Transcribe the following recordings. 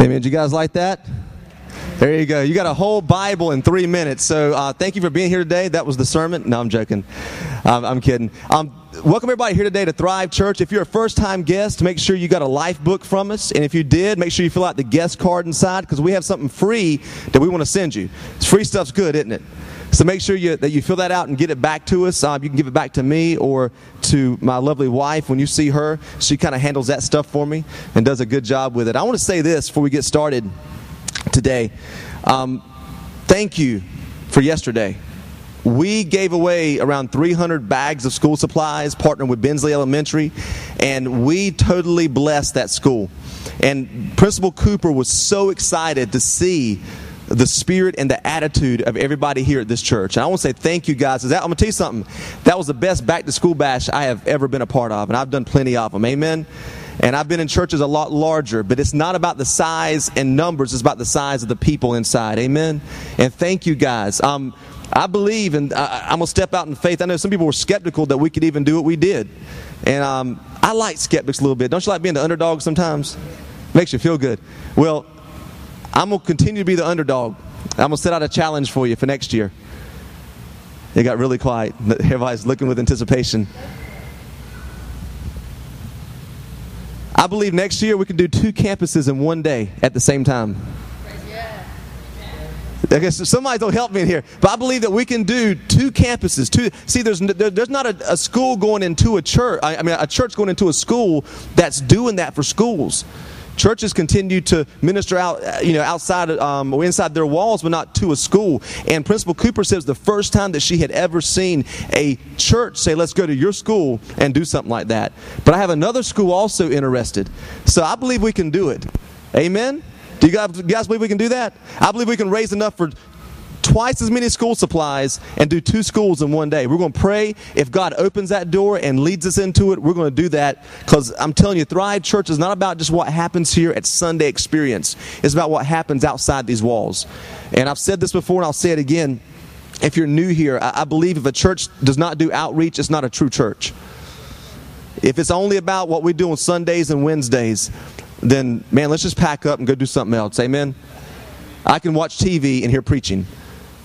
Amen. You guys like that? There you go. You got a whole Bible in three minutes. So uh, thank you for being here today. That was the sermon. No, I'm joking. I'm kidding. Um, welcome everybody here today to Thrive Church. If you're a first time guest, make sure you got a life book from us. And if you did, make sure you fill out the guest card inside because we have something free that we want to send you. It's free stuff's good, isn't it? So make sure you, that you fill that out and get it back to us. Um, you can give it back to me or to my lovely wife when you see her. She kind of handles that stuff for me and does a good job with it. I want to say this before we get started today. Um, thank you for yesterday. We gave away around 300 bags of school supplies, partnered with Bensley Elementary, and we totally blessed that school. And Principal Cooper was so excited to see the spirit and the attitude of everybody here at this church. And I want to say thank you guys. That, I'm going to tell you something. That was the best back to school bash I have ever been a part of, and I've done plenty of them. Amen. And I've been in churches a lot larger, but it's not about the size and numbers, it's about the size of the people inside. Amen. And thank you guys. Um, I believe, and I, am going to step out in faith. I know some people were skeptical that we could even do what we did. And um, I like skeptics a little bit. Don't you like being the underdog sometimes? Makes you feel good. Well, I'm going to continue to be the underdog. I'm going to set out a challenge for you for next year. It got really quiet. Everybody's looking with anticipation. I believe next year we can do two campuses in one day at the same time. Guess somebody don't help me in here, but I believe that we can do two campuses. Two. See, there's there's not a, a school going into a church. I, I mean, a church going into a school that's doing that for schools. Churches continue to minister out, uh, you know, outside um, or inside their walls, but not to a school. And Principal Cooper says the first time that she had ever seen a church say, "Let's go to your school and do something like that." But I have another school also interested, so I believe we can do it. Amen. Do you guys, do you guys believe we can do that? I believe we can raise enough for twice as many school supplies and do two schools in one day. We're going to pray. If God opens that door and leads us into it, we're going to do that because I'm telling you, Thrive Church is not about just what happens here at Sunday experience, it's about what happens outside these walls. And I've said this before and I'll say it again. If you're new here, I believe if a church does not do outreach, it's not a true church. If it's only about what we do on Sundays and Wednesdays, then man, let's just pack up and go do something else. Amen. I can watch TV and hear preaching.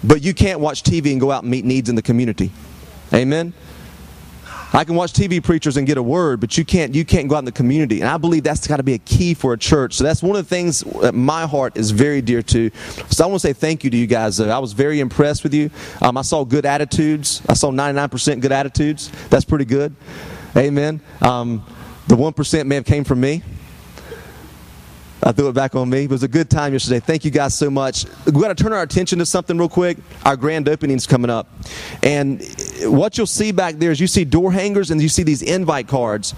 But you can't watch TV and go out and meet needs in the community. Amen. I can watch TV preachers and get a word, but you can't you can't go out in the community. And I believe that's got to be a key for a church. So that's one of the things that my heart is very dear to. So I want to say thank you to you guys. I was very impressed with you. Um, I saw good attitudes. I saw 99% good attitudes. That's pretty good. Amen. Um, the 1% may have came from me. I threw it back on me. It was a good time yesterday. Thank you guys so much. We've got to turn our attention to something real quick. Our grand opening's coming up. And what you'll see back there is you see door hangers and you see these invite cards.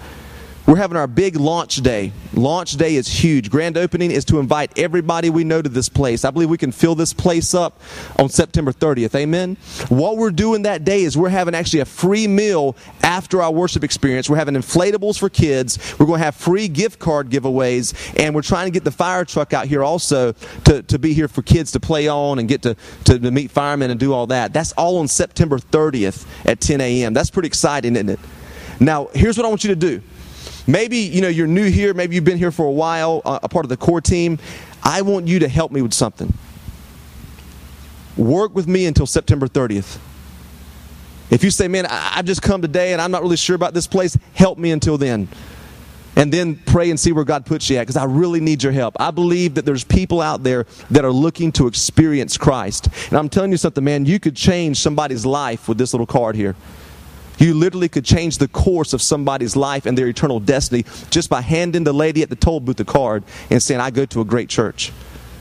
We're having our big launch day. Launch day is huge. Grand opening is to invite everybody we know to this place. I believe we can fill this place up on September 30th. Amen. What we're doing that day is we're having actually a free meal after our worship experience. We're having inflatables for kids. We're going to have free gift card giveaways. And we're trying to get the fire truck out here also to, to be here for kids to play on and get to, to, to meet firemen and do all that. That's all on September 30th at 10 a.m. That's pretty exciting, isn't it? Now, here's what I want you to do. Maybe, you know, you're new here, maybe you've been here for a while, uh, a part of the core team. I want you to help me with something. Work with me until September 30th. If you say, man, I've just come today and I'm not really sure about this place, help me until then. And then pray and see where God puts you at because I really need your help. I believe that there's people out there that are looking to experience Christ. And I'm telling you something, man, you could change somebody's life with this little card here. You literally could change the course of somebody's life and their eternal destiny just by handing the lady at the toll booth a card and saying, I go to a great church.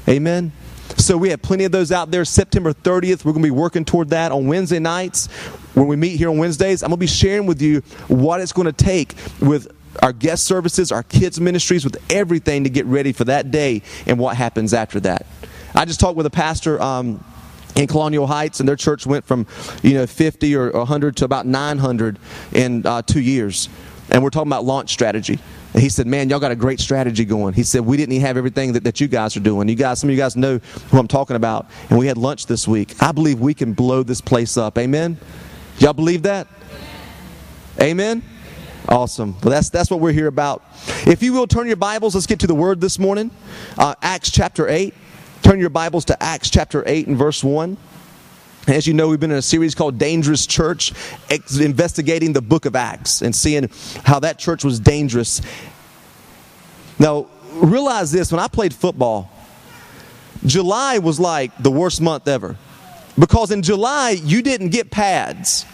Amen. So we have plenty of those out there. September 30th, we're going to be working toward that on Wednesday nights. When we meet here on Wednesdays, I'm going to be sharing with you what it's going to take with our guest services, our kids' ministries, with everything to get ready for that day and what happens after that. I just talked with a pastor. Um, in Colonial Heights, and their church went from, you know, 50 or 100 to about 900 in uh, two years. And we're talking about launch strategy. And he said, Man, y'all got a great strategy going. He said, We didn't even have everything that, that you guys are doing. You guys, some of you guys know who I'm talking about. And we had lunch this week. I believe we can blow this place up. Amen? Y'all believe that? Amen? Awesome. Well, that's, that's what we're here about. If you will turn your Bibles, let's get to the Word this morning. Uh, Acts chapter 8. Turn your Bibles to Acts chapter 8 and verse 1. As you know, we've been in a series called Dangerous Church, ex- investigating the book of Acts and seeing how that church was dangerous. Now, realize this when I played football, July was like the worst month ever. Because in July, you didn't get pads.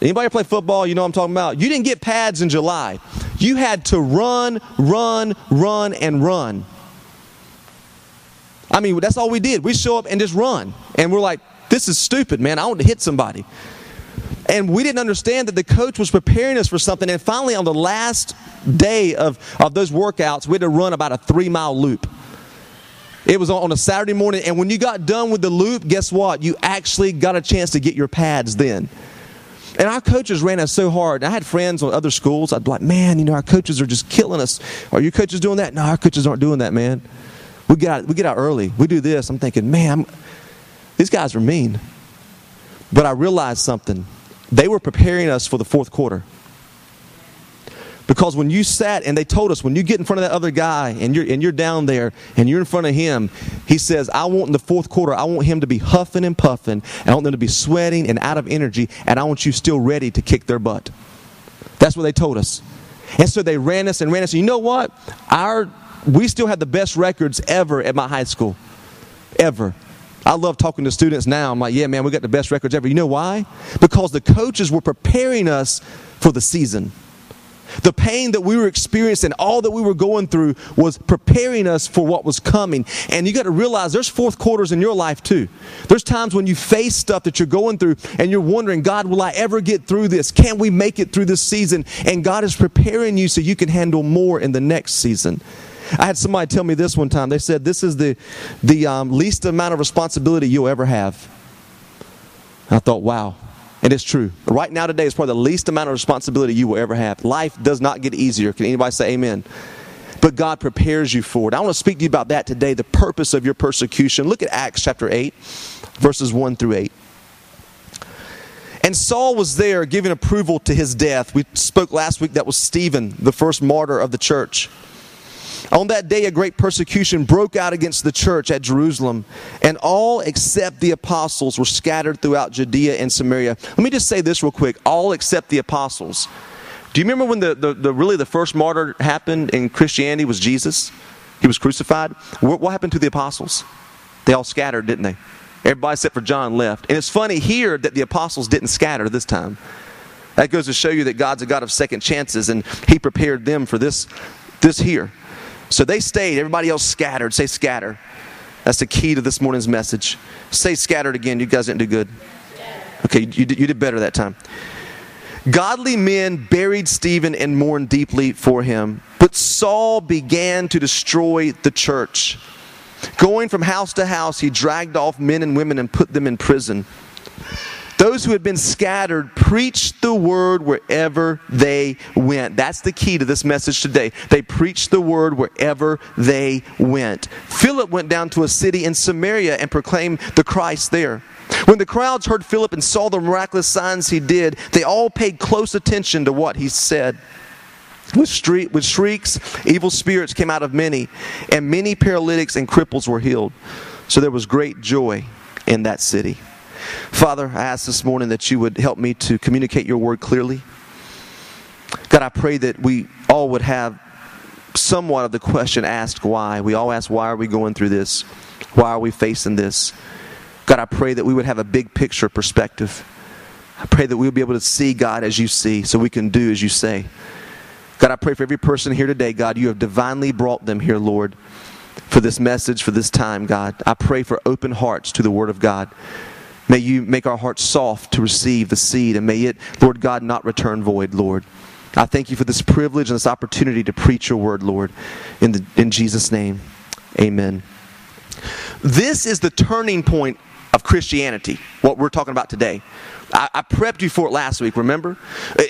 Anybody play football? You know what I'm talking about. You didn't get pads in July. You had to run, run, run, and run. I mean, that's all we did. We show up and just run. And we're like, this is stupid, man. I want to hit somebody. And we didn't understand that the coach was preparing us for something. And finally, on the last day of, of those workouts, we had to run about a three mile loop. It was on a Saturday morning. And when you got done with the loop, guess what? You actually got a chance to get your pads then. And our coaches ran us so hard. I had friends on other schools. I'd be like, man, you know, our coaches are just killing us. Are your coaches doing that? No, our coaches aren't doing that, man. We get out, we get out early. We do this. I'm thinking, man, I'm, these guys are mean. But I realized something. They were preparing us for the fourth quarter. Because when you sat and they told us, when you get in front of that other guy and you're, and you're down there and you're in front of him, he says, I want in the fourth quarter, I want him to be huffing and puffing. And I want them to be sweating and out of energy. And I want you still ready to kick their butt. That's what they told us. And so they ran us and ran us. And you know what? Our, we still had the best records ever at my high school. Ever. I love talking to students now. I'm like, yeah, man, we got the best records ever. You know why? Because the coaches were preparing us for the season. The pain that we were experiencing, all that we were going through, was preparing us for what was coming. And you got to realize there's fourth quarters in your life too. There's times when you face stuff that you're going through and you're wondering, God, will I ever get through this? Can we make it through this season? And God is preparing you so you can handle more in the next season. I had somebody tell me this one time. They said, This is the, the um, least amount of responsibility you'll ever have. I thought, wow. And it's true. Right now, today, is probably the least amount of responsibility you will ever have. Life does not get easier. Can anybody say amen? But God prepares you for it. I want to speak to you about that today, the purpose of your persecution. Look at Acts chapter 8, verses 1 through 8. And Saul was there giving approval to his death. We spoke last week that was Stephen, the first martyr of the church. On that day, a great persecution broke out against the church at Jerusalem, and all except the apostles were scattered throughout Judea and Samaria. Let me just say this real quick all except the apostles. Do you remember when the, the, the really the first martyr happened in Christianity was Jesus? He was crucified. What, what happened to the apostles? They all scattered, didn't they? Everybody except for John left. And it's funny here that the apostles didn't scatter this time. That goes to show you that God's a God of second chances, and He prepared them for this, this here. So they stayed. Everybody else scattered. Say scatter. That's the key to this morning's message. Say scattered again. You guys didn't do good. Okay, you you did better that time. Godly men buried Stephen and mourned deeply for him. But Saul began to destroy the church. Going from house to house, he dragged off men and women and put them in prison. Those who had been scattered preached the word wherever they went. That's the key to this message today. They preached the word wherever they went. Philip went down to a city in Samaria and proclaimed the Christ there. When the crowds heard Philip and saw the miraculous signs he did, they all paid close attention to what he said. With, with shrieks, evil spirits came out of many, and many paralytics and cripples were healed. So there was great joy in that city. Father, I ask this morning that you would help me to communicate your word clearly. God, I pray that we all would have somewhat of the question asked why. We all ask, why are we going through this? Why are we facing this? God, I pray that we would have a big picture perspective. I pray that we would be able to see God as you see so we can do as you say. God, I pray for every person here today, God, you have divinely brought them here, Lord, for this message, for this time, God. I pray for open hearts to the Word of God. May you make our hearts soft to receive the seed, and may it, Lord God, not return void, Lord. I thank you for this privilege and this opportunity to preach your word, Lord. In, the, in Jesus' name, amen. This is the turning point of Christianity, what we're talking about today. I, I, prepped you for it last week, remember?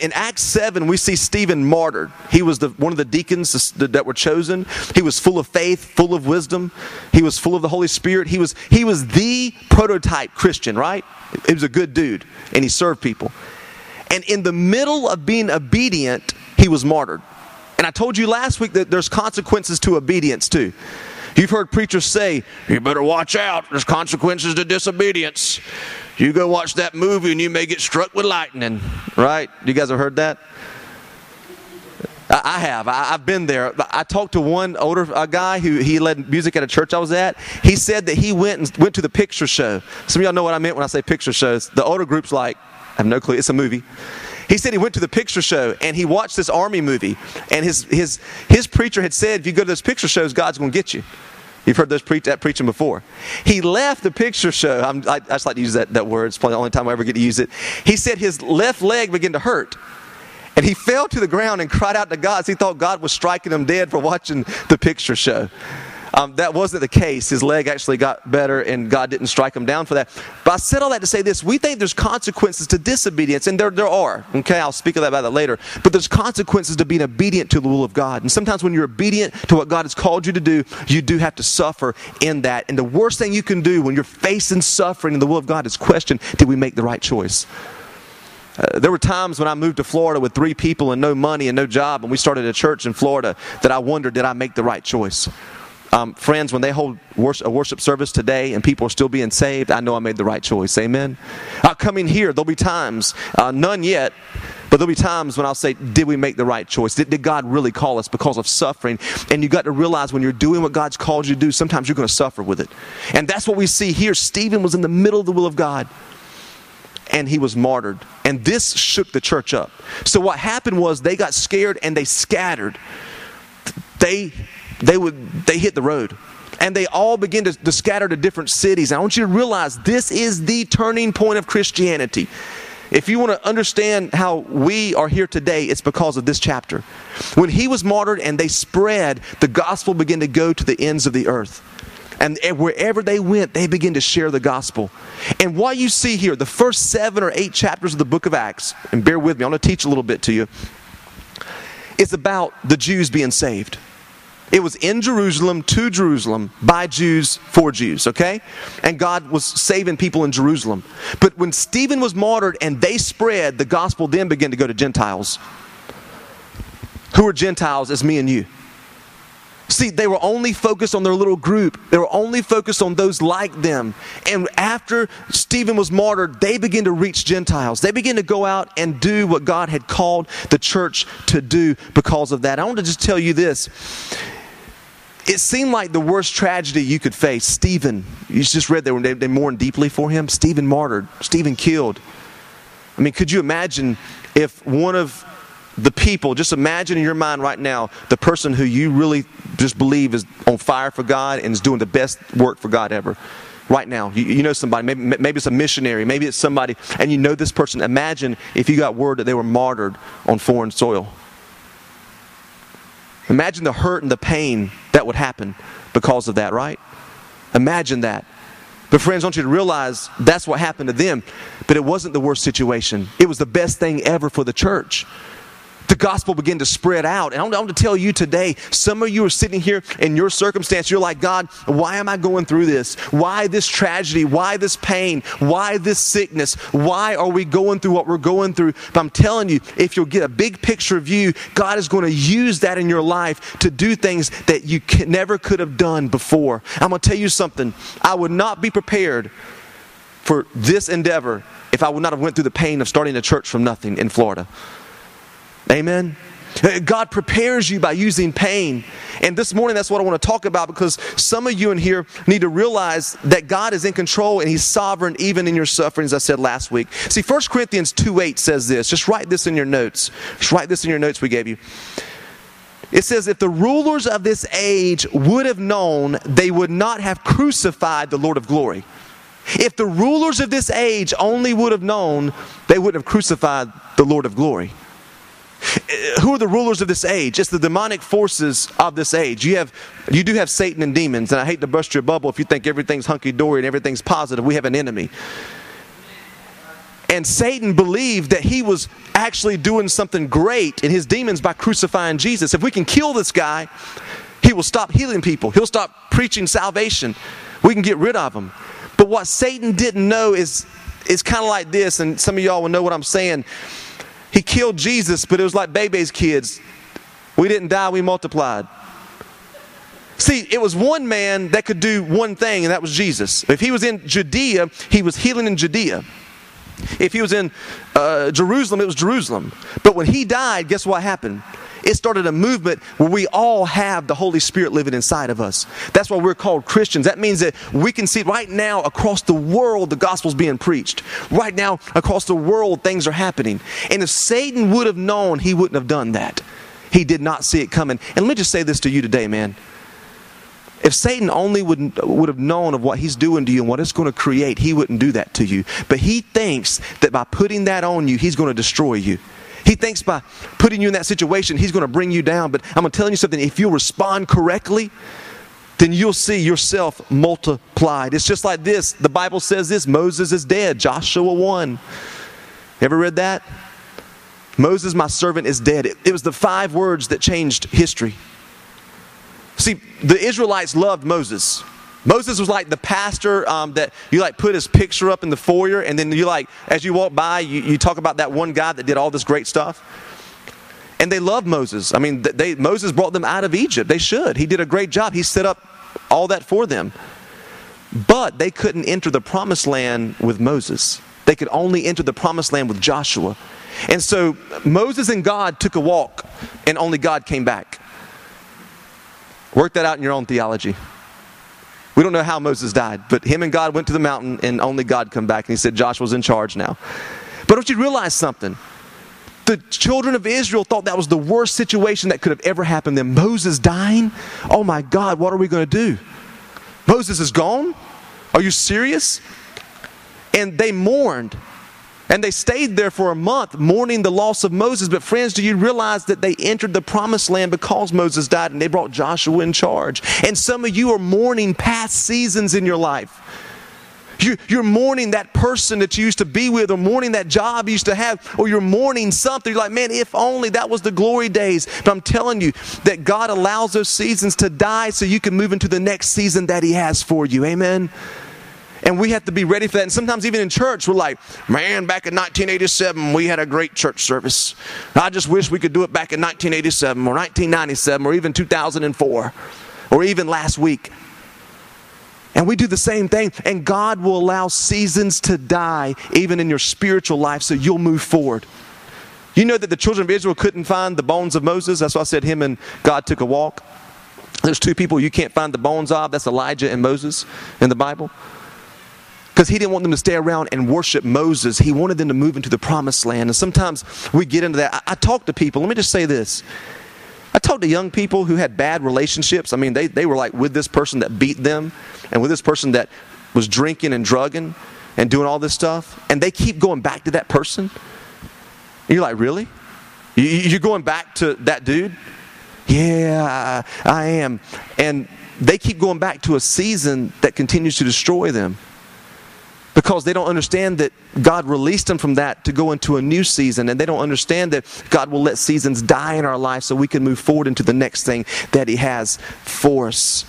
In Acts 7, we see Stephen martyred. He was the, one of the deacons that were chosen. He was full of faith, full of wisdom. He was full of the Holy Spirit. He was, he was the prototype Christian, right? He was a good dude, and he served people. And in the middle of being obedient, he was martyred. And I told you last week that there's consequences to obedience too. You've heard preachers say, you better watch out, there's consequences to disobedience. You go watch that movie and you may get struck with lightning, right? You guys have heard that? I have. I, have been there. I talked to one older uh, guy who he led music at a church I was at. He said that he went and went to the picture show. Some of y'all know what I meant when I say picture shows. The older group's like, I have no clue. It's a movie. He said he went to the picture show and he watched this army movie. And his, his, his preacher had said, if you go to those picture shows, God's going to get you. You've heard those that preaching before. He left the picture show. I'm, I, I just like to use that, that word. It's probably the only time I ever get to use it. He said his left leg began to hurt. And he fell to the ground and cried out to God. He thought God was striking him dead for watching the picture show. Um, that wasn't the case. His leg actually got better, and God didn't strike him down for that. But I said all that to say this: we think there's consequences to disobedience, and there there are. Okay, I'll speak about that later. But there's consequences to being obedient to the will of God. And sometimes when you're obedient to what God has called you to do, you do have to suffer in that. And the worst thing you can do when you're facing suffering in the will of God is question: Did we make the right choice? Uh, there were times when I moved to Florida with three people and no money and no job, and we started a church in Florida that I wondered, did I make the right choice? Um, friends, when they hold worship, a worship service today and people are still being saved, I know I made the right choice. Amen. Uh, coming here, there'll be times, uh, none yet, but there'll be times when I'll say, Did we make the right choice? Did, did God really call us because of suffering? And you got to realize when you're doing what God's called you to do, sometimes you're going to suffer with it. And that's what we see here. Stephen was in the middle of the will of God and he was martyred. And this shook the church up. So what happened was they got scared and they scattered. They they would they hit the road. And they all begin to, to scatter to different cities. And I want you to realize this is the turning point of Christianity. If you want to understand how we are here today, it's because of this chapter. When he was martyred and they spread, the gospel began to go to the ends of the earth. And wherever they went, they began to share the gospel. And what you see here, the first seven or eight chapters of the book of Acts, and bear with me, I'm going to teach a little bit to you, it's about the Jews being saved. It was in Jerusalem, to Jerusalem, by Jews, for Jews, okay? And God was saving people in Jerusalem. But when Stephen was martyred and they spread, the gospel then began to go to Gentiles. Who are Gentiles as me and you? See, they were only focused on their little group. They were only focused on those like them. And after Stephen was martyred, they began to reach Gentiles. They began to go out and do what God had called the church to do because of that. I want to just tell you this. It seemed like the worst tragedy you could face. Stephen, you just read that they, they mourned deeply for him. Stephen martyred, Stephen killed. I mean, could you imagine if one of the people, just imagine in your mind right now the person who you really just believe is on fire for God and is doing the best work for God ever. Right now, you, you know somebody, maybe, maybe it's a missionary, maybe it's somebody, and you know this person. Imagine if you got word that they were martyred on foreign soil. Imagine the hurt and the pain that would happen because of that, right? Imagine that. But, friends, I want you to realize that's what happened to them. But it wasn't the worst situation, it was the best thing ever for the church the gospel began to spread out. And I want, to tell you today, some of you are sitting here in your circumstance, you're like, God, why am I going through this? Why this tragedy? Why this pain? Why this sickness? Why are we going through what we're going through? But I'm telling you, if you'll get a big picture view, God is going to use that in your life to do things that you never could have done before. I'm going to tell you something. I would not be prepared for this endeavor if I would not have went through the pain of starting a church from nothing in Florida. Amen. Uh, God prepares you by using pain. And this morning, that's what I want to talk about because some of you in here need to realize that God is in control and He's sovereign even in your sufferings, I said last week. See, 1 Corinthians 2 8 says this. Just write this in your notes. Just write this in your notes we gave you. It says, If the rulers of this age would have known, they would not have crucified the Lord of glory. If the rulers of this age only would have known, they wouldn't have crucified the Lord of glory. Uh, who are the rulers of this age? It's the demonic forces of this age. You have, you do have Satan and demons, and I hate to bust your bubble if you think everything's hunky dory and everything's positive. We have an enemy. And Satan believed that he was actually doing something great in his demons by crucifying Jesus. If we can kill this guy, he will stop healing people. He'll stop preaching salvation. We can get rid of him. But what Satan didn't know is, is kind of like this, and some of y'all will know what I'm saying He killed Jesus, but it was like Bebe's kids. We didn't die, we multiplied. See, it was one man that could do one thing, and that was Jesus. If he was in Judea, he was healing in Judea. If he was in uh, Jerusalem, it was Jerusalem. But when he died, guess what happened? It started a movement where we all have the Holy Spirit living inside of us. That's why we're called Christians. That means that we can see right now across the world the gospel's being preached. Right now across the world things are happening. And if Satan would have known, he wouldn't have done that. He did not see it coming. And let me just say this to you today, man. If Satan only would, would have known of what he's doing to you and what it's going to create, he wouldn't do that to you. But he thinks that by putting that on you, he's going to destroy you. He thinks by putting you in that situation, he's going to bring you down. But I'm going to tell you something if you respond correctly, then you'll see yourself multiplied. It's just like this. The Bible says this Moses is dead. Joshua 1. Ever read that? Moses, my servant, is dead. It, it was the five words that changed history. See, the Israelites loved Moses. Moses was like the pastor um, that you like put his picture up in the foyer, and then you like, as you walk by, you, you talk about that one guy that did all this great stuff. And they loved Moses. I mean, they, Moses brought them out of Egypt. They should. He did a great job. He set up all that for them. But they couldn't enter the promised land with Moses. They could only enter the promised land with Joshua. And so Moses and God took a walk, and only God came back. Work that out in your own theology. We don't know how Moses died, but him and God went to the mountain and only God come back and he said Joshua's in charge now. But don't you realize something? The children of Israel thought that was the worst situation that could have ever happened them. Moses dying? Oh my God, what are we going to do? Moses is gone? Are you serious? And they mourned. And they stayed there for a month mourning the loss of Moses. But, friends, do you realize that they entered the promised land because Moses died and they brought Joshua in charge? And some of you are mourning past seasons in your life. You're mourning that person that you used to be with, or mourning that job you used to have, or you're mourning something. You're like, man, if only that was the glory days. But I'm telling you that God allows those seasons to die so you can move into the next season that He has for you. Amen. And we have to be ready for that. And sometimes, even in church, we're like, man, back in 1987, we had a great church service. I just wish we could do it back in 1987 or 1997 or even 2004 or even last week. And we do the same thing. And God will allow seasons to die even in your spiritual life so you'll move forward. You know that the children of Israel couldn't find the bones of Moses. That's why I said him and God took a walk. There's two people you can't find the bones of. That's Elijah and Moses in the Bible because he didn't want them to stay around and worship Moses. He wanted them to move into the promised land. And sometimes we get into that. I, I talk to people, let me just say this. I talk to young people who had bad relationships. I mean, they, they were like with this person that beat them and with this person that was drinking and drugging and doing all this stuff. And they keep going back to that person. And you're like, really? You, you're going back to that dude? Yeah, I am. And they keep going back to a season that continues to destroy them because they don't understand that God released them from that to go into a new season, and they don't understand that God will let seasons die in our life so we can move forward into the next thing that He has for us.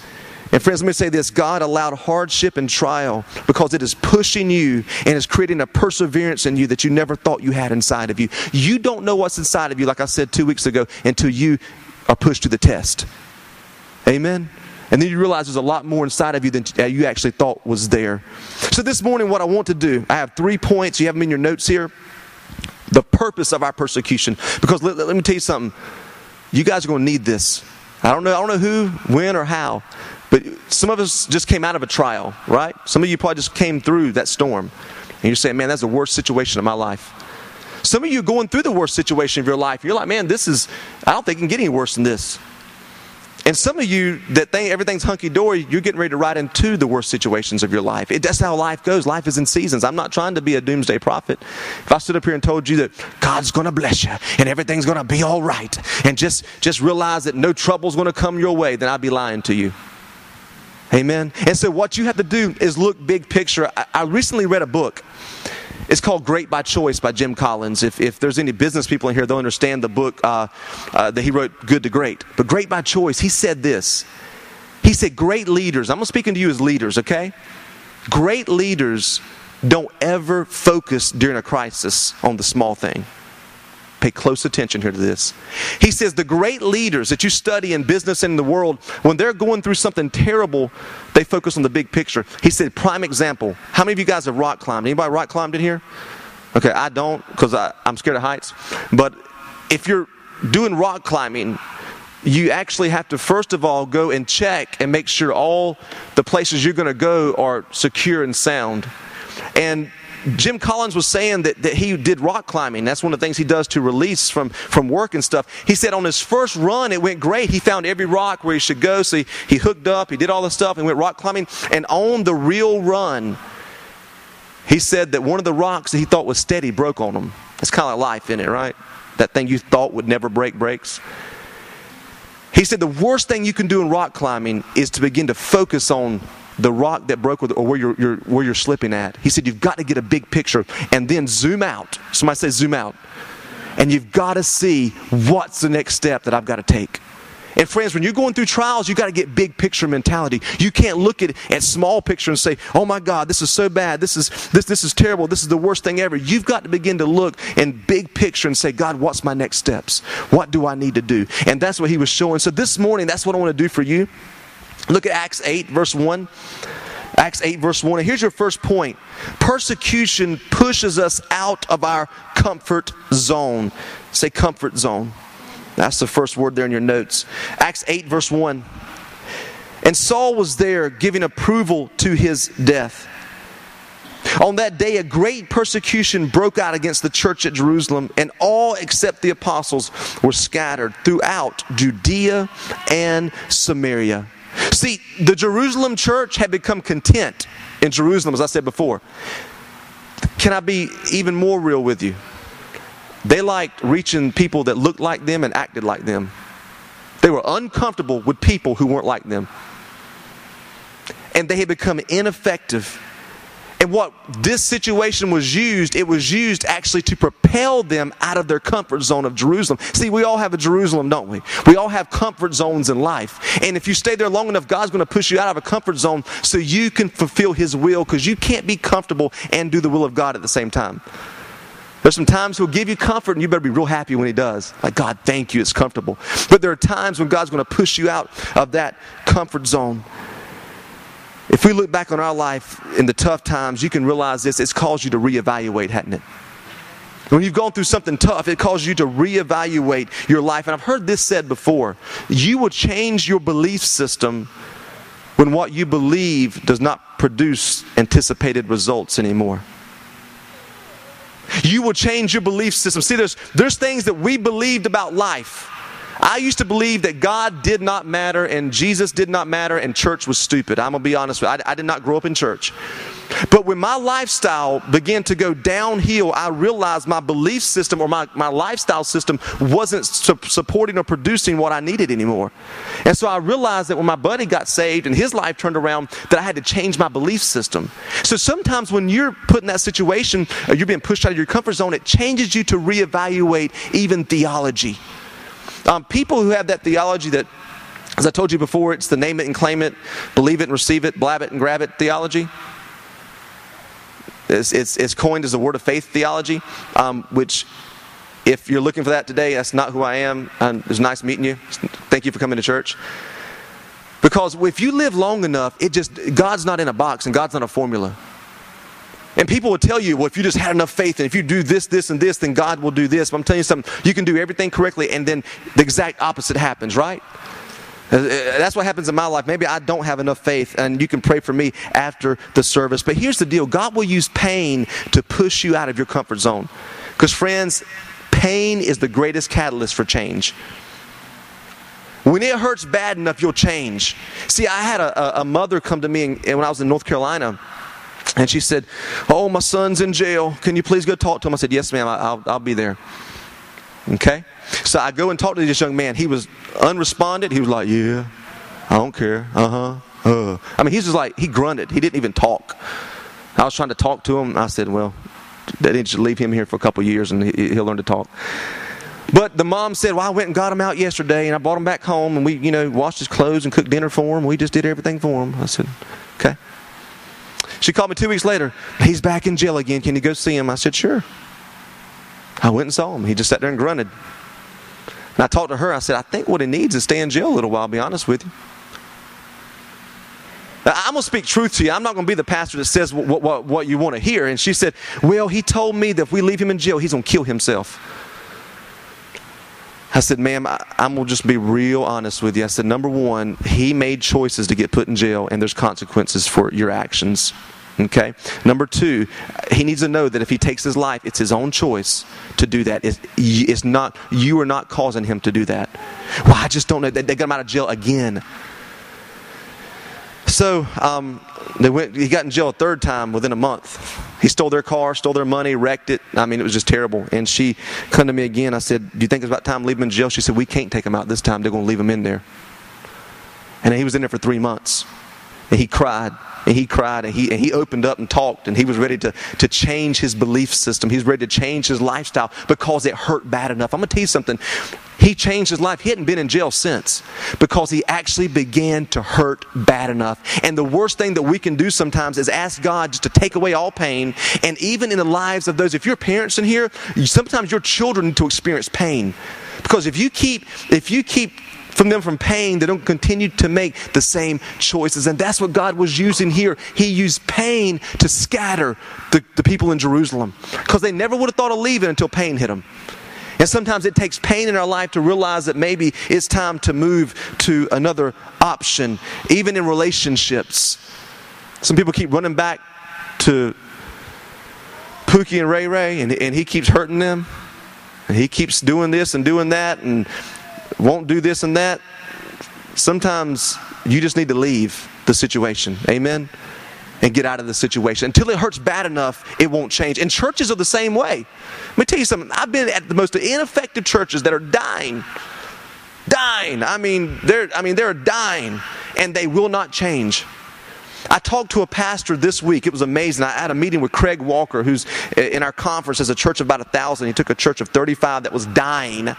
And friends, let me say this God allowed hardship and trial because it is pushing you and is creating a perseverance in you that you never thought you had inside of you. You don't know what's inside of you, like I said two weeks ago, until you are pushed to the test. Amen? And then you realize there's a lot more inside of you than you actually thought was there. So this morning, what I want to do, I have three points. You have them in your notes here. The purpose of our persecution. Because let, let me tell you something. You guys are going to need this. I don't know. I don't know who, when, or how. But some of us just came out of a trial, right? Some of you probably just came through that storm. And you're saying, man, that's the worst situation of my life. Some of you are going through the worst situation of your life. You're like, man, this is, I don't think it can get any worse than this. And some of you that think everything's hunky dory, you're getting ready to ride into the worst situations of your life. It, that's how life goes. Life is in seasons. I'm not trying to be a doomsday prophet. If I stood up here and told you that God's going to bless you and everything's going to be all right, and just just realize that no trouble's going to come your way, then I'd be lying to you. Amen. And so what you have to do is look big picture. I, I recently read a book it's called Great by Choice by Jim Collins. If, if there's any business people in here, they'll understand the book uh, uh, that he wrote, Good to Great. But Great by Choice, he said this. He said, Great leaders, I'm speaking to you as leaders, okay? Great leaders don't ever focus during a crisis on the small thing. Pay close attention here to this. He says the great leaders that you study in business and in the world, when they're going through something terrible, they focus on the big picture. He said, prime example. How many of you guys have rock climbed? Anybody rock climbed in here? Okay, I don't because I'm scared of heights. But if you're doing rock climbing, you actually have to first of all go and check and make sure all the places you're going to go are secure and sound. And Jim Collins was saying that, that he did rock climbing. That's one of the things he does to release from, from work and stuff. He said on his first run, it went great. He found every rock where he should go. So he, he hooked up, he did all the stuff, and went rock climbing. And on the real run, he said that one of the rocks that he thought was steady broke on him. It's kind of like life, isn't it, right? That thing you thought would never break breaks. He said the worst thing you can do in rock climbing is to begin to focus on the rock that broke or where you're, you're, where you're slipping at. He said you've got to get a big picture and then zoom out. Somebody say zoom out. And you've got to see what's the next step that I've got to take. And friends, when you're going through trials, you've got to get big picture mentality. You can't look at at small picture and say, "Oh my God, this is so bad. This is this this is terrible. This is the worst thing ever." You've got to begin to look in big picture and say, "God, what's my next steps? What do I need to do?" And that's what he was showing. So this morning, that's what I want to do for you. Look at Acts 8 verse 1. Acts 8, verse 1. And here's your first point persecution pushes us out of our comfort zone. Say comfort zone. That's the first word there in your notes. Acts 8, verse 1. And Saul was there giving approval to his death. On that day, a great persecution broke out against the church at Jerusalem, and all except the apostles were scattered throughout Judea and Samaria. See, the Jerusalem church had become content in Jerusalem, as I said before. Can I be even more real with you? They liked reaching people that looked like them and acted like them. They were uncomfortable with people who weren't like them. And they had become ineffective and what this situation was used, it was used actually to propel them out of their comfort zone of Jerusalem. See, we all have a Jerusalem, don't we? We all have comfort zones in life. And if you stay there long enough, God's going to push you out of a comfort zone so you can fulfill His will because you can't be comfortable and do the will of God at the same time. There's some times He'll give you comfort and you better be real happy when He does. Like, God, thank you, it's comfortable. But there are times when God's going to push you out of that comfort zone. If we look back on our life in the tough times, you can realize this it's caused you to reevaluate, hadn't it? When you've gone through something tough, it causes you to reevaluate your life. And I've heard this said before you will change your belief system when what you believe does not produce anticipated results anymore. You will change your belief system. See, there's, there's things that we believed about life I used to believe that God did not matter and Jesus did not matter and church was stupid. I'm going to be honest with you. I, I, did not grow up in church. But when my lifestyle began to go downhill, I realized my belief system or my, my lifestyle system wasn't su- supporting or producing what I needed anymore. And so I realized that when my buddy got saved and his life turned around, that I had to change my belief system. So sometimes when you're put in that situation, or you're being pushed out of your comfort zone, it changes you to reevaluate even theology. Um, people who have that theology that, as I told you before, it's the name it and claim it, believe it and receive it, blab it and grab it theology. It's, it's, it's coined as a word of faith theology, um, which, if you're looking for that today, that's not who I am. And it's nice meeting you. Thank you for coming to church. Because if you live long enough, it just God's not in a box and God's not a formula. And people will tell you, well, if you just had enough faith and if you do this, this, and this, then God will do this. But I'm telling you something, you can do everything correctly and then the exact opposite happens, right? Uh, uh, that's what happens in my life. Maybe I don't have enough faith, and you can pray for me after the service. But here's the deal God will use pain to push you out of your comfort zone. Because, friends, pain is the greatest catalyst for change. When it hurts bad enough, you'll change. See, I had a, a mother come to me when I was in North Carolina and she said, Oh, my son's in jail. Can you please go talk to him? I said, Yes, ma'am, I'll, I'll be there. Okay? So I go and talk to this young man. He was unresponded. He was like, Yeah, I don't care. Uh huh. Uh. I mean, he's just like, he grunted. He didn't even talk. I was trying to talk to him. I said, Well, they need to leave him here for a couple years and he'll learn to talk. But the mom said, Well, I went and got him out yesterday and I brought him back home and we, you know, washed his clothes and cooked dinner for him. We just did everything for him. I said, Okay. She called me two weeks later. He's back in jail again. Can you go see him? I said, Sure. I went and saw him. He just sat there and grunted. And I talked to her. I said, I think what he needs is stay in jail a little while, I'll be honest with you. I'm going to speak truth to you. I'm not going to be the pastor that says what, what, what you want to hear. And she said, Well, he told me that if we leave him in jail, he's going to kill himself. I said, Ma'am, I, I'm going to just be real honest with you. I said, Number one, he made choices to get put in jail, and there's consequences for your actions. Okay? Number two, he needs to know that if he takes his life, it's his own choice to do that. It's, it's not, you are not causing him to do that. Well, I just don't know. They, they got him out of jail again. So um, they went. He got in jail a third time within a month. He stole their car, stole their money, wrecked it. I mean, it was just terrible. And she come to me again. I said, "Do you think it's about time to leave him in jail?" She said, "We can't take him out this time. They're going to leave him in there." And he was in there for three months. And he cried and he cried and he, and he opened up and talked and he was ready to, to change his belief system. He's ready to change his lifestyle because it hurt bad enough. I'm going to tell you something. He changed his life. He hadn't been in jail since because he actually began to hurt bad enough. And the worst thing that we can do sometimes is ask God just to take away all pain. And even in the lives of those, if you're parents in here, sometimes your children need to experience pain. Because if you keep, if you keep from them from pain. They don't continue to make the same choices. And that's what God was using here. He used pain to scatter the, the people in Jerusalem because they never would have thought of leaving until pain hit them. And sometimes it takes pain in our life to realize that maybe it's time to move to another option, even in relationships. Some people keep running back to Pookie and Ray Ray, and, and he keeps hurting them. And he keeps doing this and doing that, and won't do this and that, sometimes you just need to leave the situation. Amen? And get out of the situation. Until it hurts bad enough, it won't change. And churches are the same way. Let me tell you something. I've been at the most ineffective churches that are dying. Dying. I mean, they're I mean they're dying and they will not change. I talked to a pastor this week. It was amazing. I had a meeting with Craig Walker, who's in our conference as a church of about a thousand. He took a church of 35 that was dying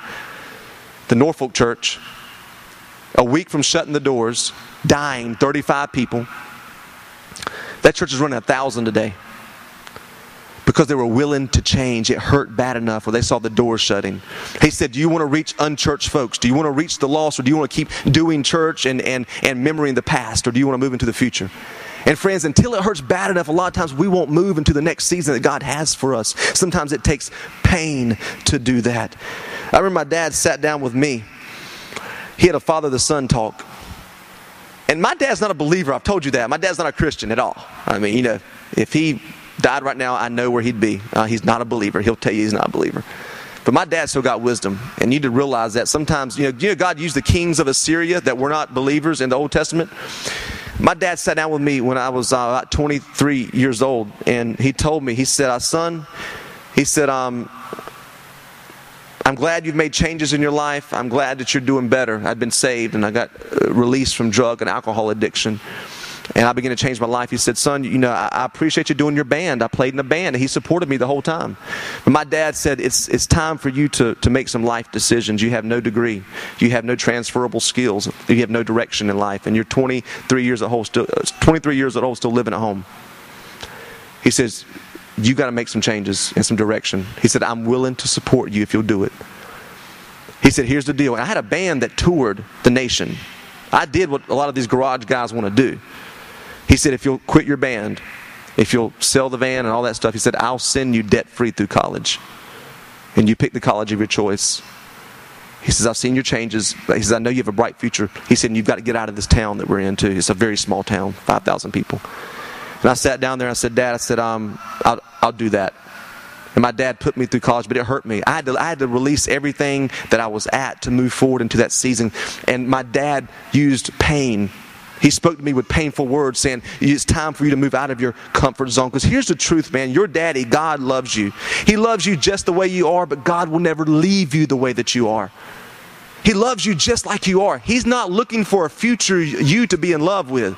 the Norfolk church, a week from shutting the doors, dying 35 people. That church is running a thousand today because they were willing to change. It hurt bad enough where they saw the doors shutting. He said, Do you want to reach unchurched folks? Do you want to reach the lost? Or do you want to keep doing church and, and, and memorying the past? Or do you want to move into the future? And friends, until it hurts bad enough, a lot of times we won't move into the next season that God has for us. Sometimes it takes pain to do that. I remember my dad sat down with me. He had a father the son talk. And my dad's not a believer. I've told you that. My dad's not a Christian at all. I mean, you know, if he died right now, I know where he'd be. Uh, he's not a believer. He'll tell you he's not a believer. But my dad still got wisdom, and you need to realize that sometimes, you know, you know, God used the kings of Assyria that were not believers in the Old Testament. My dad sat down with me when I was uh, about 23 years old, and he told me, he said, uh, "Son," he said, um, I'm glad you've made changes in your life. I'm glad that you're doing better. I'd been saved and I got uh, released from drug and alcohol addiction. And I began to change my life. He said, Son, you know, I, appreciate you doing your band. I played in a band and he supported me the whole time. But my dad said, It's, it's time for you to, to make some life decisions. You have no degree, you have no transferable skills, you have no direction in life, and you're 23 years old, still, uh, 23 years old, still living at home. He says, you got to make some changes and some direction. He said, I'm willing to support you if you'll do it. He said, Here's the deal. And I had a band that toured the nation. I did what a lot of these garage guys want to do. He said, If you'll quit your band, if you'll sell the van and all that stuff, he said, I'll send you debt free through college. And you pick the college of your choice. He says, I've seen your changes. He says, I know you have a bright future. He said, You've got to get out of this town that we're in, too. It's a very small town, 5,000 people. And I sat down there and I said, Dad, I said, um, I'll, I'll do that. And my dad put me through college, but it hurt me. I had, to, I had to release everything that I was at to move forward into that season. And my dad used pain. He spoke to me with painful words saying, It's time for you to move out of your comfort zone. Because here's the truth, man. Your daddy, God loves you. He loves you just the way you are, but God will never leave you the way that you are. He loves you just like you are. He's not looking for a future you to be in love with.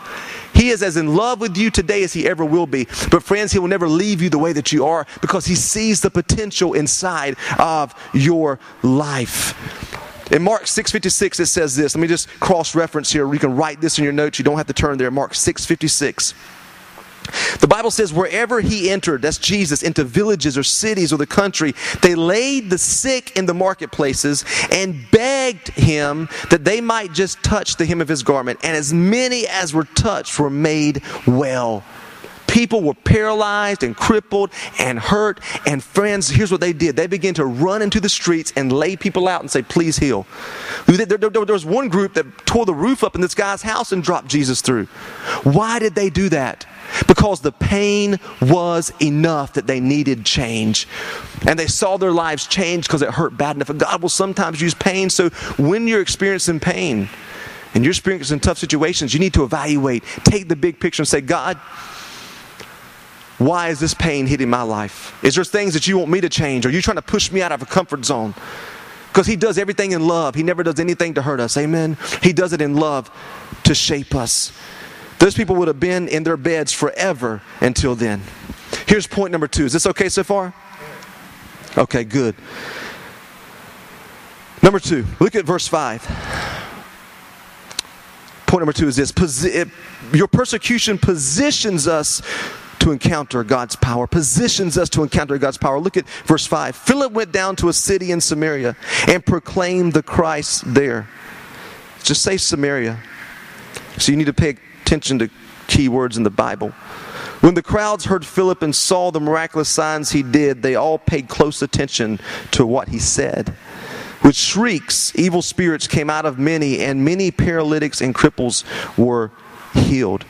He is as in love with you today as he ever will be. But friends, he will never leave you the way that you are because he sees the potential inside of your life. In Mark 6:56 it says this. Let me just cross reference here. You can write this in your notes. You don't have to turn there. Mark 6:56. The Bible says, wherever he entered, that's Jesus, into villages or cities or the country, they laid the sick in the marketplaces and begged him that they might just touch the hem of his garment. And as many as were touched were made well. People were paralyzed and crippled and hurt. And friends, here's what they did they began to run into the streets and lay people out and say, Please heal. There, there, there, was one group that tore the roof up in this guy's house and dropped Jesus through. Why did they do that? Because the pain was enough that they needed change. And they saw their lives change because it hurt bad enough. And God will sometimes use pain. So when you're experiencing pain and you're experiencing tough situations, you need to evaluate, take the big picture and say, God, why is this pain hitting my life? Is there things that you want me to change? Are you trying to push me out of a comfort zone? Because He does everything in love. He never does anything to hurt us. Amen? He does it in love to shape us. Those people would have been in their beds forever until then. Here's point number two. Is this okay so far? Okay, good. Number two, look at verse 5. Point number two is this Your persecution positions us to encounter God's power, positions us to encounter God's power. Look at verse 5. Philip went down to a city in Samaria and proclaimed the Christ there. Just say Samaria. So you need to pay attention to key words in the Bible. When the crowds heard Philip and saw the miraculous signs he did, they all paid close attention to what he said. With shrieks, evil spirits came out of many, and many paralytics and cripples were healed.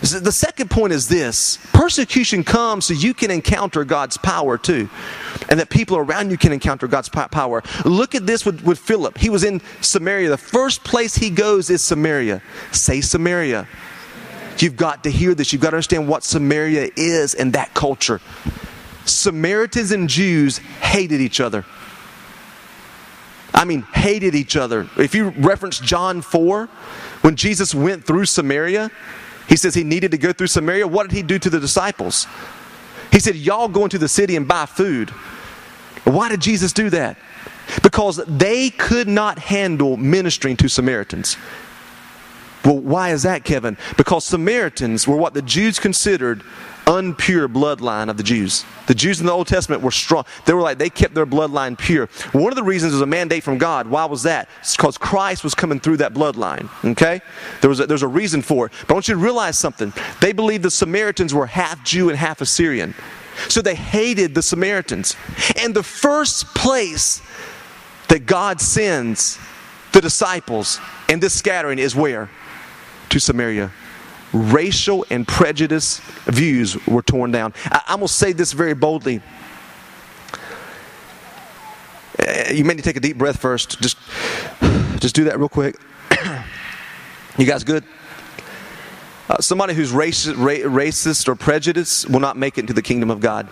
The second point is this persecution comes so you can encounter God's power too, and that people around you can encounter God's power. Look at this with, with Philip. He was in Samaria. The first place he goes is Samaria. Say Samaria. You've got to hear this. You've got to understand what Samaria is in that culture. Samaritans and Jews hated each other. I mean, hated each other. If you reference John 4, when Jesus went through Samaria, he says he needed to go through Samaria. What did he do to the disciples? He said, Y'all go into the city and buy food. Why did Jesus do that? Because they could not handle ministering to Samaritans. Well, why is that, Kevin? Because Samaritans were what the Jews considered unpure bloodline of the Jews. The Jews in the Old Testament were strong. They were like, they kept their bloodline pure. One of the reasons was a mandate from God. Why was that? It's because Christ was coming through that bloodline. Okay? There was a, there's a reason for it. But I want you to realize something. They believed the Samaritans were half Jew and half Assyrian. So they hated the Samaritans. And the first place that God sends the disciples in this scattering is where? To Samaria racial and prejudice views were torn down. I, am going to say this very boldly. Uh, you may need to take a deep breath first. Just, just do that real quick. you guys good? Uh, somebody who's racist, ra- racist or prejudiced will not make it into the kingdom of God.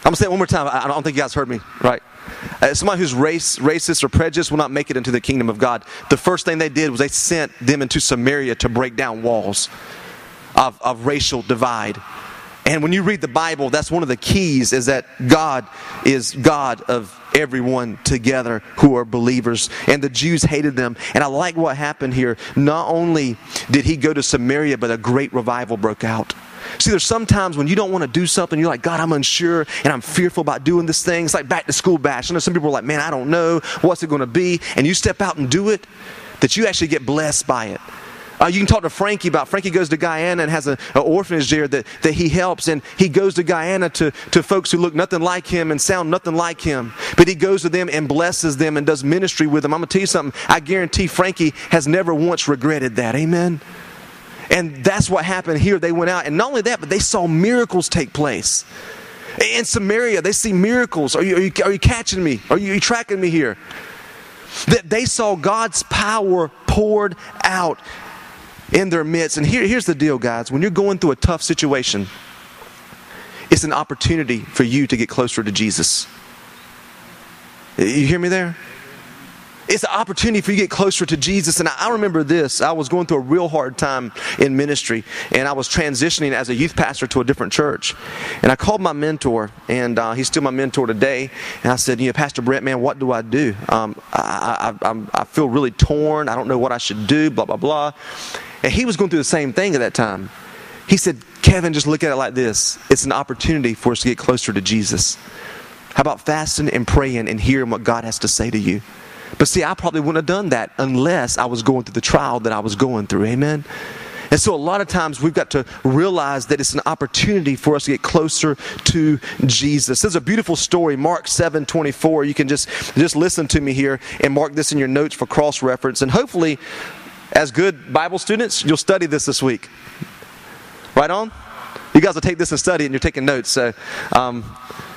I'm going to say it one more time. I don't think you guys heard me, right? Uh, somebody who's race, racist or prejudiced will not make it into the kingdom of God. The first thing they did was they sent them into Samaria to break down walls of, of racial divide. And when you read the Bible, that's one of the keys is that God is God of everyone together who are believers. And the Jews hated them. And I like what happened here. Not only did he go to Samaria, but a great revival broke out. See, there's sometimes when you don't want to do something, you're like, God, I'm unsure and I'm fearful about doing this thing. It's like back to school bash. I know some people are like, man, I don't know. What's it going to be? And you step out and do it, that you actually get blessed by it. Uh, you can talk to Frankie about Frankie goes to Guyana and has an orphanage there that, that he helps, and he goes to Guyana to, to folks who look nothing like him and sound nothing like him. But he goes to them and blesses them and does ministry with them. I'm going to tell you something. I guarantee Frankie has never once regretted that. Amen. And that's what happened here. They went out, and not only that, but they saw miracles take place. In Samaria, they see miracles. Are you, are you, are you catching me? Are you, are you tracking me here? That they saw God's power poured out in their midst. And here, here's the deal, guys. When you're going through a tough situation, it's an opportunity for you to get closer to Jesus. You hear me there? It's an opportunity for you to get closer to Jesus. And I, remember this. I was going through a real hard time in ministry, and I was transitioning as a youth pastor to a different church. And I called my mentor, and uh, he's still my mentor today. And I said, You know, Pastor Brent, man, what do I do? Um, I, I, I feel really torn. I don't know what I should do, blah, blah, blah. And he was going through the same thing at that time. He said, Kevin, just look at it like this it's an opportunity for us to get closer to Jesus. How about fasting and praying and hearing what God has to say to you? But see, I probably wouldn't have done that unless I was going through the trial that I was going through. Amen? And so a lot of times we've got to realize that it's an opportunity for us to get closer to Jesus. There's a beautiful story, Mark 7 24. You can just, just listen to me here and mark this in your notes for cross reference. And hopefully, as good Bible students, you'll study this this week. Right on? You guys will take this and study and you're taking notes. So um,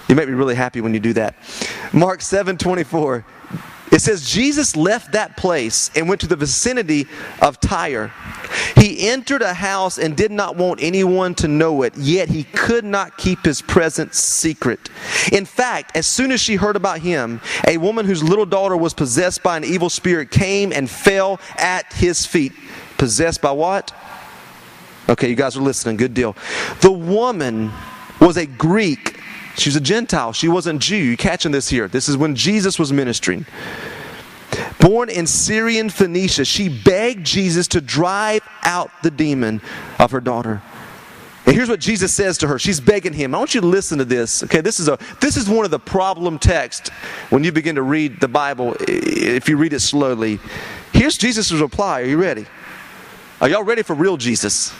you make me really happy when you do that. Mark 7 24. It says, Jesus left that place and went to the vicinity of Tyre. He entered a house and did not want anyone to know it, yet he could not keep his presence secret. In fact, as soon as she heard about him, a woman whose little daughter was possessed by an evil spirit came and fell at his feet. Possessed by what? Okay, you guys are listening. Good deal. The woman was a Greek She's a Gentile. She wasn't Jew. You catching this here? This is when Jesus was ministering. Born in Syrian Phoenicia, she begged Jesus to drive out the demon of her daughter. And here's what Jesus says to her. She's begging him. I want you to listen to this. Okay, this is a this is one of the problem texts when you begin to read the Bible if you read it slowly. Here's Jesus' reply. Are you ready? Are y'all ready for real Jesus?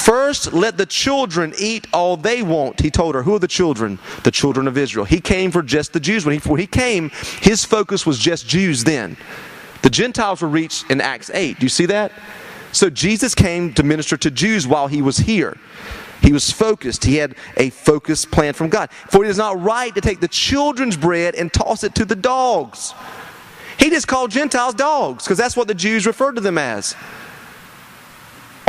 First, let the children eat all they want. He told her, Who are the children? The children of Israel. He came for just the Jews. When he, when he came, his focus was just Jews then. The Gentiles were reached in Acts 8. Do you see that? So Jesus came to minister to Jews while he was here. He was focused. He had a focused plan from God. For it is not right to take the children's bread and toss it to the dogs. He just called Gentiles dogs because that's what the Jews referred to them as.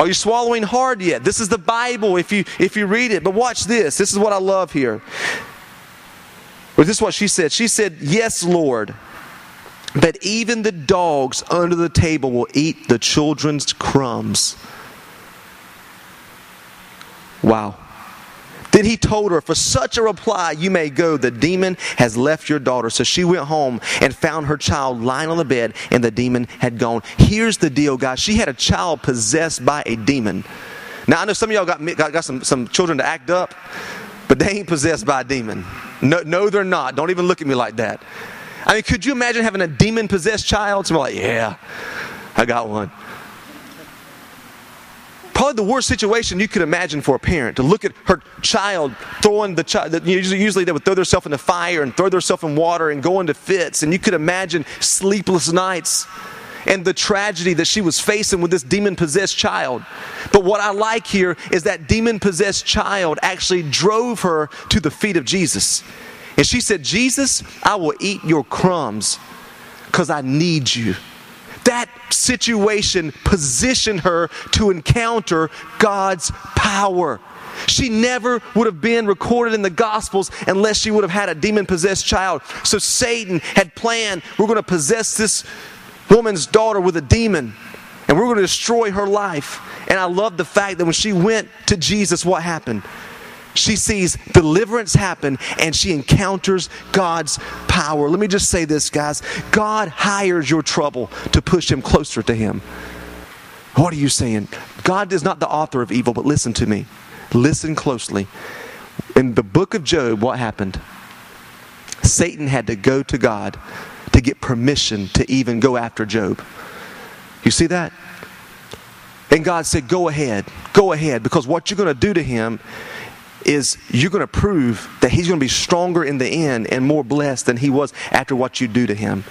Are you swallowing hard yet? This is the Bible if you if you read it. But watch this. This is what I love here. But this is what she said. She said, Yes, Lord. But even the dogs under the table will eat the children's crumbs. Wow. Then he told her, For such a reply you may go. The demon has left your daughter. So she went home and found her child lying on the bed, and the demon had gone. Here's the deal, guys. She had a child possessed by a demon. Now, I know some of y'all got, got, got some, some children to act up, but they ain't possessed by a demon. No, no, they're not. Don't even look at me like that. I mean, could you imagine having a demon possessed child? Somebody like, yeah, I got one probably the worst situation you could imagine for a parent to look at her child throwing the child. Usually, they would throw themselves in the fire and throw themselves in water and go into fits. And you could imagine sleepless nights and the tragedy that she was facing with this demon possessed child. But what I like here is that demon possessed child actually drove her to the feet of Jesus. And she said, Jesus, I will eat your crumbs because I need you that situation positioned her to encounter God's power. She never would have been recorded in the Gospels unless she would have had a demon possessed child. So Satan had planned we're going to possess this woman's daughter with a demon and we're going to destroy her life. And I love the fact that when she went to Jesus, what happened? She sees deliverance happen and she encounters God's power. Let me just say this, guys. God hires your trouble to push him closer to him. What are you saying? God is not the author of evil, but listen to me. Listen closely. In the book of Job, what happened? Satan had to go to God to get permission to even go after Job. You see that? And God said, Go ahead, go ahead, because what you're going to do to him is you're going to prove that he's going to be stronger in the end and more blessed than he was after what you do to him.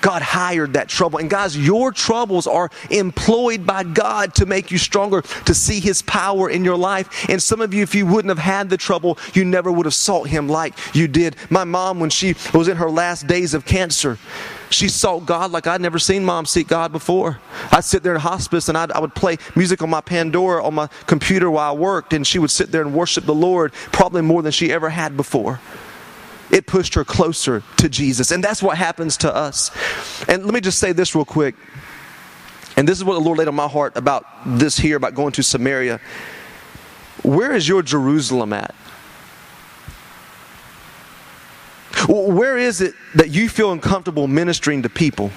God hired that trouble. And guys, your troubles are employed by God to make you stronger, to see His power in your life. And some of you, if you wouldn't have had the trouble, you never would have sought Him like you did. My mom, when she was in her last days of cancer, she sought God like I'd never seen mom seek God before. I'd sit there in hospice and I'd, I would play music on my Pandora on my computer while I worked, and she would sit there and worship the Lord probably more than she ever had before. It pushed her closer to Jesus. And that's what happens to us. And let me just say this real quick. And this is what the Lord laid on my heart about this here, about going to Samaria. Where is your Jerusalem at? Where is it that you feel uncomfortable ministering to people?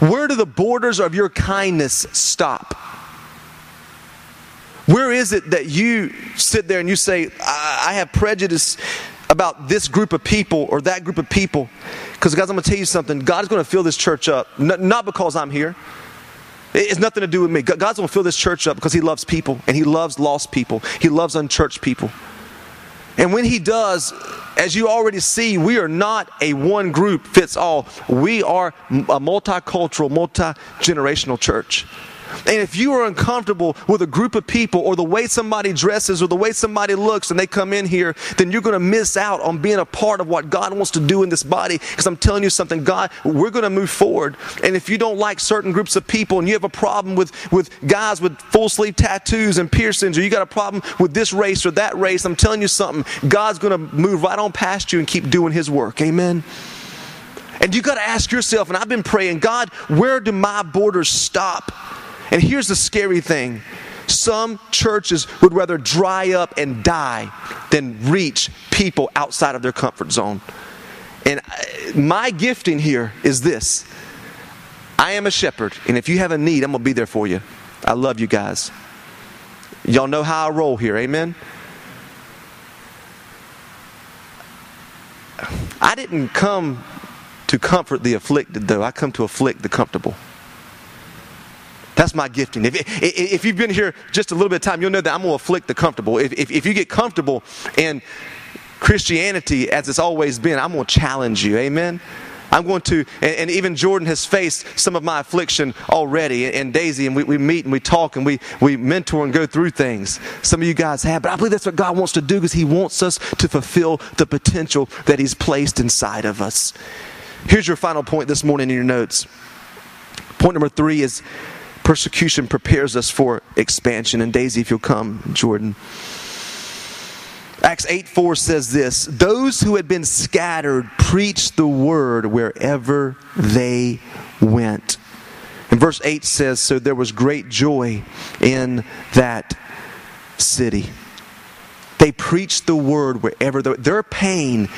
Where do the borders of your kindness stop? Where is it that you sit there and you say, I, I have prejudice about this group of people or that group of people? Because, guys, I'm going to tell you something. God is going to fill this church up, not because I'm here. It's nothing to do with me. God's going to fill this church up because He loves people and He loves lost people. He loves unchurched people. And when He does, as you already see, we are not a one group fits all. We are a multicultural, multi generational church. And if you are uncomfortable with a group of people or the way somebody dresses or the way somebody looks and they come in here, then you're going to miss out on being a part of what God wants to do in this body. Because I'm telling you something, God, we're going to move forward. And if you don't like certain groups of people and you have a problem with, with guys with full sleeve tattoos and piercings, or you got a problem with this race or that race, I'm telling you something, God's going to move right on past you and keep doing His work. Amen. And you got to ask yourself, and I've been praying, God, where do my borders stop? And here's the scary thing some churches would rather dry up and die than reach people outside of their comfort zone. And uh, my gifting here is this I am a shepherd, and if you have a need, I'm going to be there for you. I love you guys. Y'all know how I roll here, amen? I didn't come to comfort the afflicted, though. I come to afflict the comfortable. That's my gifting. If, if you've been here just a little bit of time, you'll know that I'm going to afflict the comfortable. If, if, if you get comfortable in Christianity as it's always been, I'm going to challenge you. Amen? I'm going to, and, and, even Jordan has faced some of my affliction already, and, and Daisy, and we, we, meet and we talk and we, we mentor and go through things. Some of you guys have, but I believe that's what God wants to do because He wants us to fulfill the potential that He's placed inside of us. Here's your final point this morning in your notes. Point number three is Persecution prepares us for expansion. And Daisy, if you'll come, Jordan. Acts 8 4 says this Those who had been scattered preached the word wherever they went. And verse 8 says, So there was great joy in that city. They preached the word wherever their pain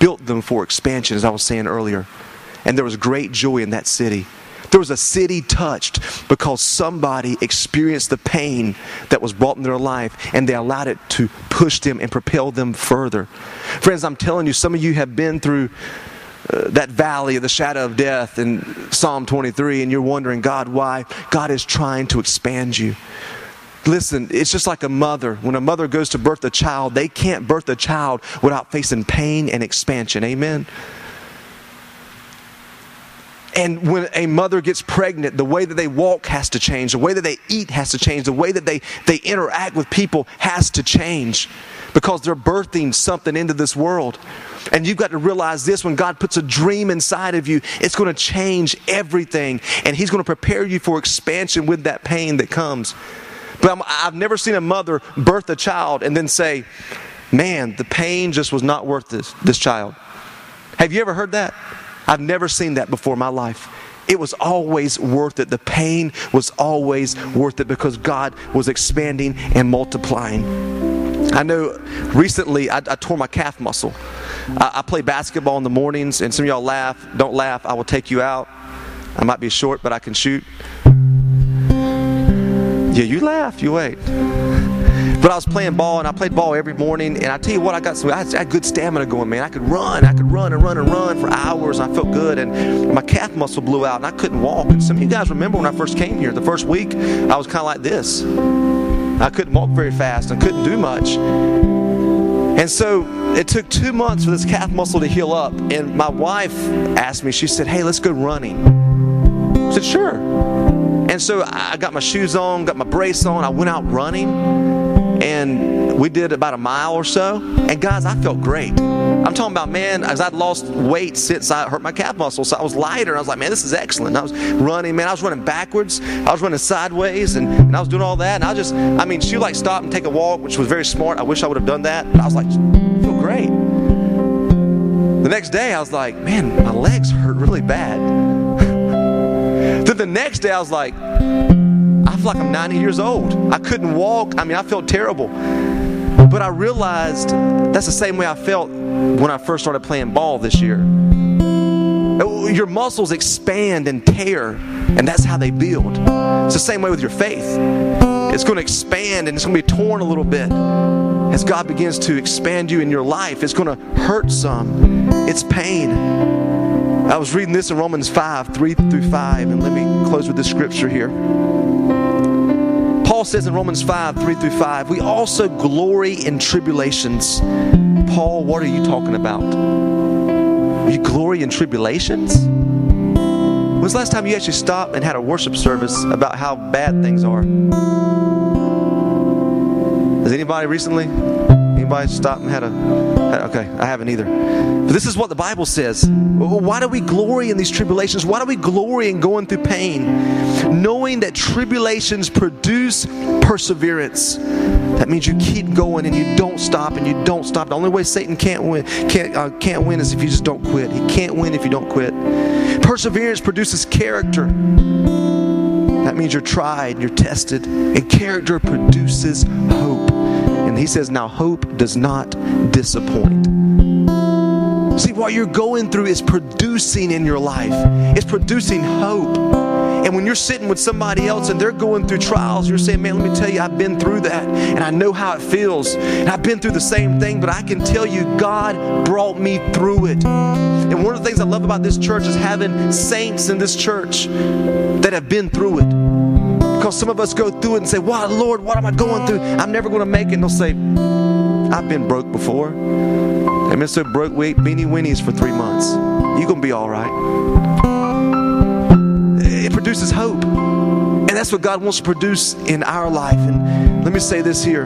built them for expansion, as I was saying earlier. And there was great joy in that city. There was a city touched because somebody experienced the pain that was brought in their life and they allowed it to push them and propel them further. Friends, I'm telling you, some of you have been through uh, that valley of the shadow of death in Psalm 23 and you're wondering, God, why? God is trying to expand you. Listen, it's just like a mother. When a mother goes to birth a child, they can't birth a child without facing pain and expansion. Amen? And when a mother gets pregnant, the way that they walk has to change. The way that they eat has to change. The way that they, they interact with people has to change because they're birthing something into this world. And you've got to realize this when God puts a dream inside of you, it's going to change everything. And He's going to prepare you for expansion with that pain that comes. But i have never seen a mother birth a child and then say, Man, the pain just was not worth this, this child. Have you ever heard that? I've never seen that before in my life. It was always worth it. The pain was always worth it because God was expanding and multiplying. I know recently I, I tore my calf muscle. I, I play basketball in the mornings, and some of y'all laugh. Don't laugh. I will take you out. I might be short, but I can shoot. Yeah, you laugh. You wait. But I was playing ball, and I played ball every morning. And I tell you what, I got some, I had good stamina going, man. I could run, I could run and run and run for hours. I felt good, and my calf muscle blew out, and I couldn't walk. And some of you guys remember when I first came here, the first week, I was kind of like this. I couldn't walk very fast. I couldn't do much. And so it took two months for this calf muscle to heal up. And my wife asked me, she said, Hey, let's go running. I said, Sure. And so I got my shoes on, got my brace on, I went out running and we did about a mile or so. And guys, I felt great. I'm talking about, man, as I'd lost weight since I hurt my calf muscle. So I was lighter. I was like, man, this is excellent. I was running, man. I was running backwards. I was running sideways and, and I was doing all that. And I just, I mean, she would like stop and take a walk, which was very smart. I wish I would have done that. But I was like, I feel great. The next day, I was like, man, my legs hurt really bad. then the next day, I was like, feel like I'm 90 years old. I couldn't walk. I mean, I felt terrible. But I realized that's the same way I felt when I first started playing ball this year. Oh, your muscles expand and tear, and that's how they build. It's the same way with your faith. It's going to expand and it's going to be torn a little bit as God begins to expand you in your life. It's going to hurt some, it's pain. I was reading this in Romans 5 3 through 5, and let me close with this scripture here. Paul says in Romans 5 3 through 5, we also glory in tribulations. Paul, what are you talking about? You glory in tribulations? When's the last time you actually stopped and had a worship service about how bad things are? Has anybody recently? Anybody stopped and had a. Okay, I haven't either. But this is what the Bible says. Why do we glory in these tribulations? Why do we glory in going through pain? Knowing that tribulations produce perseverance. That means you keep going and you don't stop and you don't stop. The only way Satan can't win can't uh, can't win is if you just don't quit. He can't win if you don't quit. Perseverance produces character. That means you're tried, you're tested, and character produces hope. He says, now hope does not disappoint. See, what you're going through is producing in your life, it's producing hope. And when you're sitting with somebody else and they're going through trials, you're saying, Man, let me tell you, I've been through that and I know how it feels. And I've been through the same thing, but I can tell you, God brought me through it. And one of the things I love about this church is having saints in this church that have been through it. Because some of us go through it and say, Wow, Lord, what am I going through? I'm never going to make it. And they'll say, I've been broke before. I've so broke, we ate beanie weenies for three months. You're going to be all right. It produces hope. And that's what God wants to produce in our life. And let me say this here.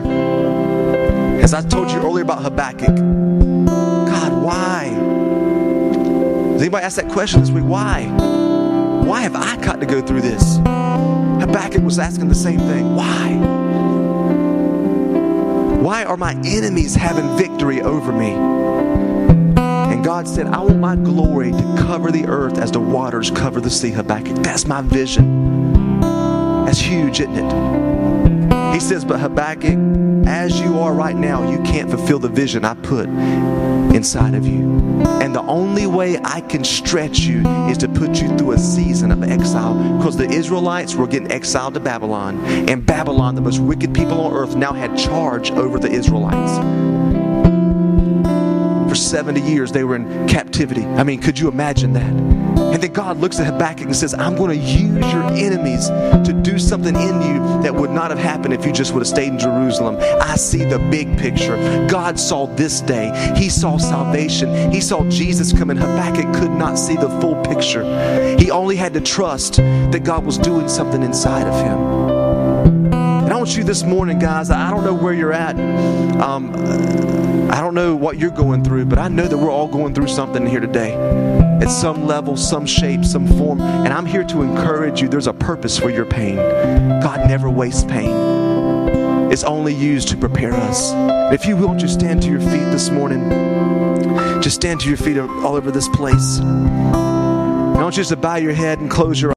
As I told you earlier about Habakkuk, God, why? Does anybody ask that question this week? Why? Why have I got to go through this? Habakkuk was asking the same thing. Why? Why are my enemies having victory over me? And God said, I want my glory to cover the earth as the waters cover the sea, Habakkuk. That's my vision. That's huge, isn't it? Says, But Habakkuk, as you are right now, you can't fulfill the vision I put inside of you. And the only way I can stretch you is to put you through a season of exile because the Israelites were getting exiled to Babylon. And Babylon, the most wicked people on earth, now had charge over the Israelites. For 70 years, they were in captivity. I mean, could you imagine that? And then God looks at Habakkuk and says, I'm going to use your enemies to do something in you that would not have happened if you just would have stayed in Jerusalem. I see the big picture. God saw this day. He saw salvation. He saw Jesus coming. Habakkuk could not see the full picture. He only had to trust that God was doing something inside of him. Want you this morning, guys, I don't know where you're at. Um, I don't know what you're going through, but I know that we're all going through something here today at some level, some shape, some form. And I'm here to encourage you there's a purpose for your pain. God never wastes pain, it's only used to prepare us. If you will, just stand to your feet this morning. Just stand to your feet all over this place. I want you to bow your head and close your eyes.